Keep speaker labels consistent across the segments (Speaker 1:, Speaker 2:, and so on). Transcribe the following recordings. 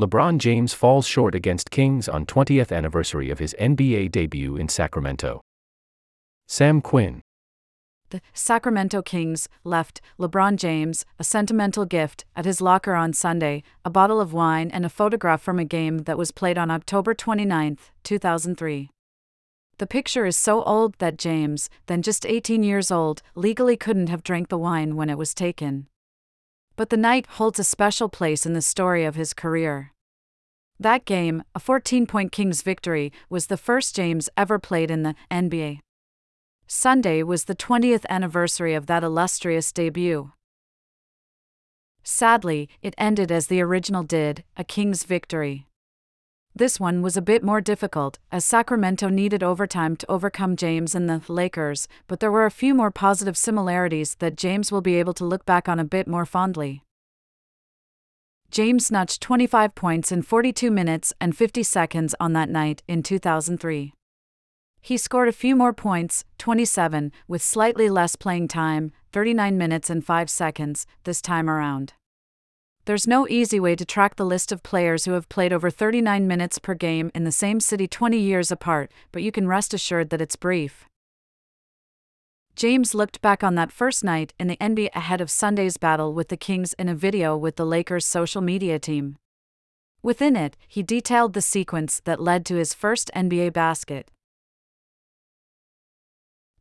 Speaker 1: LeBron James falls short against Kings on 20th anniversary of his NBA debut in Sacramento. Sam Quinn.
Speaker 2: The Sacramento Kings left LeBron James a sentimental gift at his locker on Sunday a bottle of wine and a photograph from a game that was played on October 29, 2003. The picture is so old that James, then just 18 years old, legally couldn't have drank the wine when it was taken but the night holds a special place in the story of his career. That game, a 14 point Kings victory, was the first James ever played in the NBA. Sunday was the 20th anniversary of that illustrious debut. Sadly, it ended as the original did a Kings victory. This one was a bit more difficult, as Sacramento needed overtime to overcome James and the Lakers, but there were a few more positive similarities that James will be able to look back on a bit more fondly. James notched 25 points in 42 minutes and 50 seconds on that night in 2003. He scored a few more points, 27, with slightly less playing time, 39 minutes and 5 seconds, this time around. There's no easy way to track the list of players who have played over 39 minutes per game in the same city 20 years apart, but you can rest assured that it's brief. James looked back on that first night in the NBA ahead of Sunday's battle with the Kings in a video with the Lakers' social media team. Within it, he detailed the sequence that led to his first NBA basket.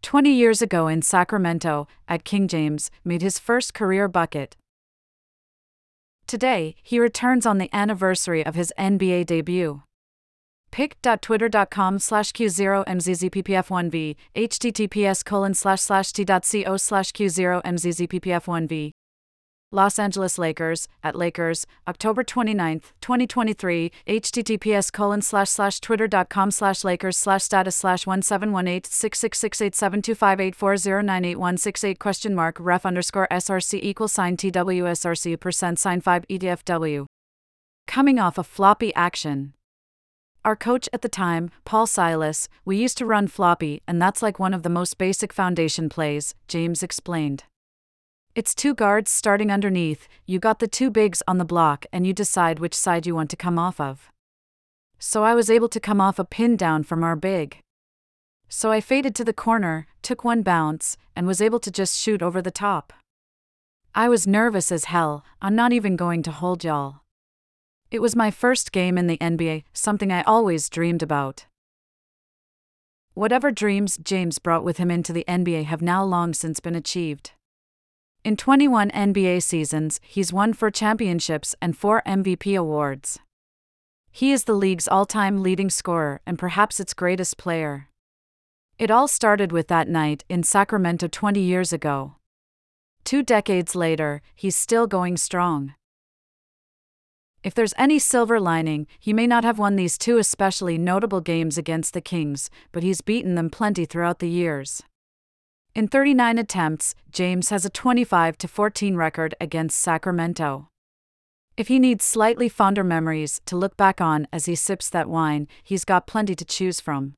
Speaker 2: 20 years ago in Sacramento, at King James, made his first career bucket, Today, he returns on the anniversary of his NBA debut. pic.twitter.com slash q0mzzppf1v, https colon slash slash t.co slash q0mzzppf1v. Los Angeles Lakers, at Lakers, October 29, 2023, https colon slash slash twitter.com slash Lakers slash status slash 171866872584098168 question mark ref underscore SRC equals sign TWSRC percent sign 5 EDFW. Coming off a floppy action. Our coach at the time, Paul Silas, we used to run floppy, and that's like one of the most basic foundation plays, James explained. It's two guards starting underneath, you got the two bigs on the block, and you decide which side you want to come off of. So I was able to come off a pin down from our big. So I faded to the corner, took one bounce, and was able to just shoot over the top. I was nervous as hell, I'm not even going to hold y'all. It was my first game in the NBA, something I always dreamed about. Whatever dreams James brought with him into the NBA have now long since been achieved. In 21 NBA seasons, he's won four championships and four MVP awards. He is the league's all time leading scorer and perhaps its greatest player. It all started with that night in Sacramento 20 years ago. Two decades later, he's still going strong. If there's any silver lining, he may not have won these two especially notable games against the Kings, but he's beaten them plenty throughout the years. In 39 attempts, James has a 25 to 14 record against Sacramento. If he needs slightly fonder memories to look back on as he sips that wine, he's got plenty to choose from.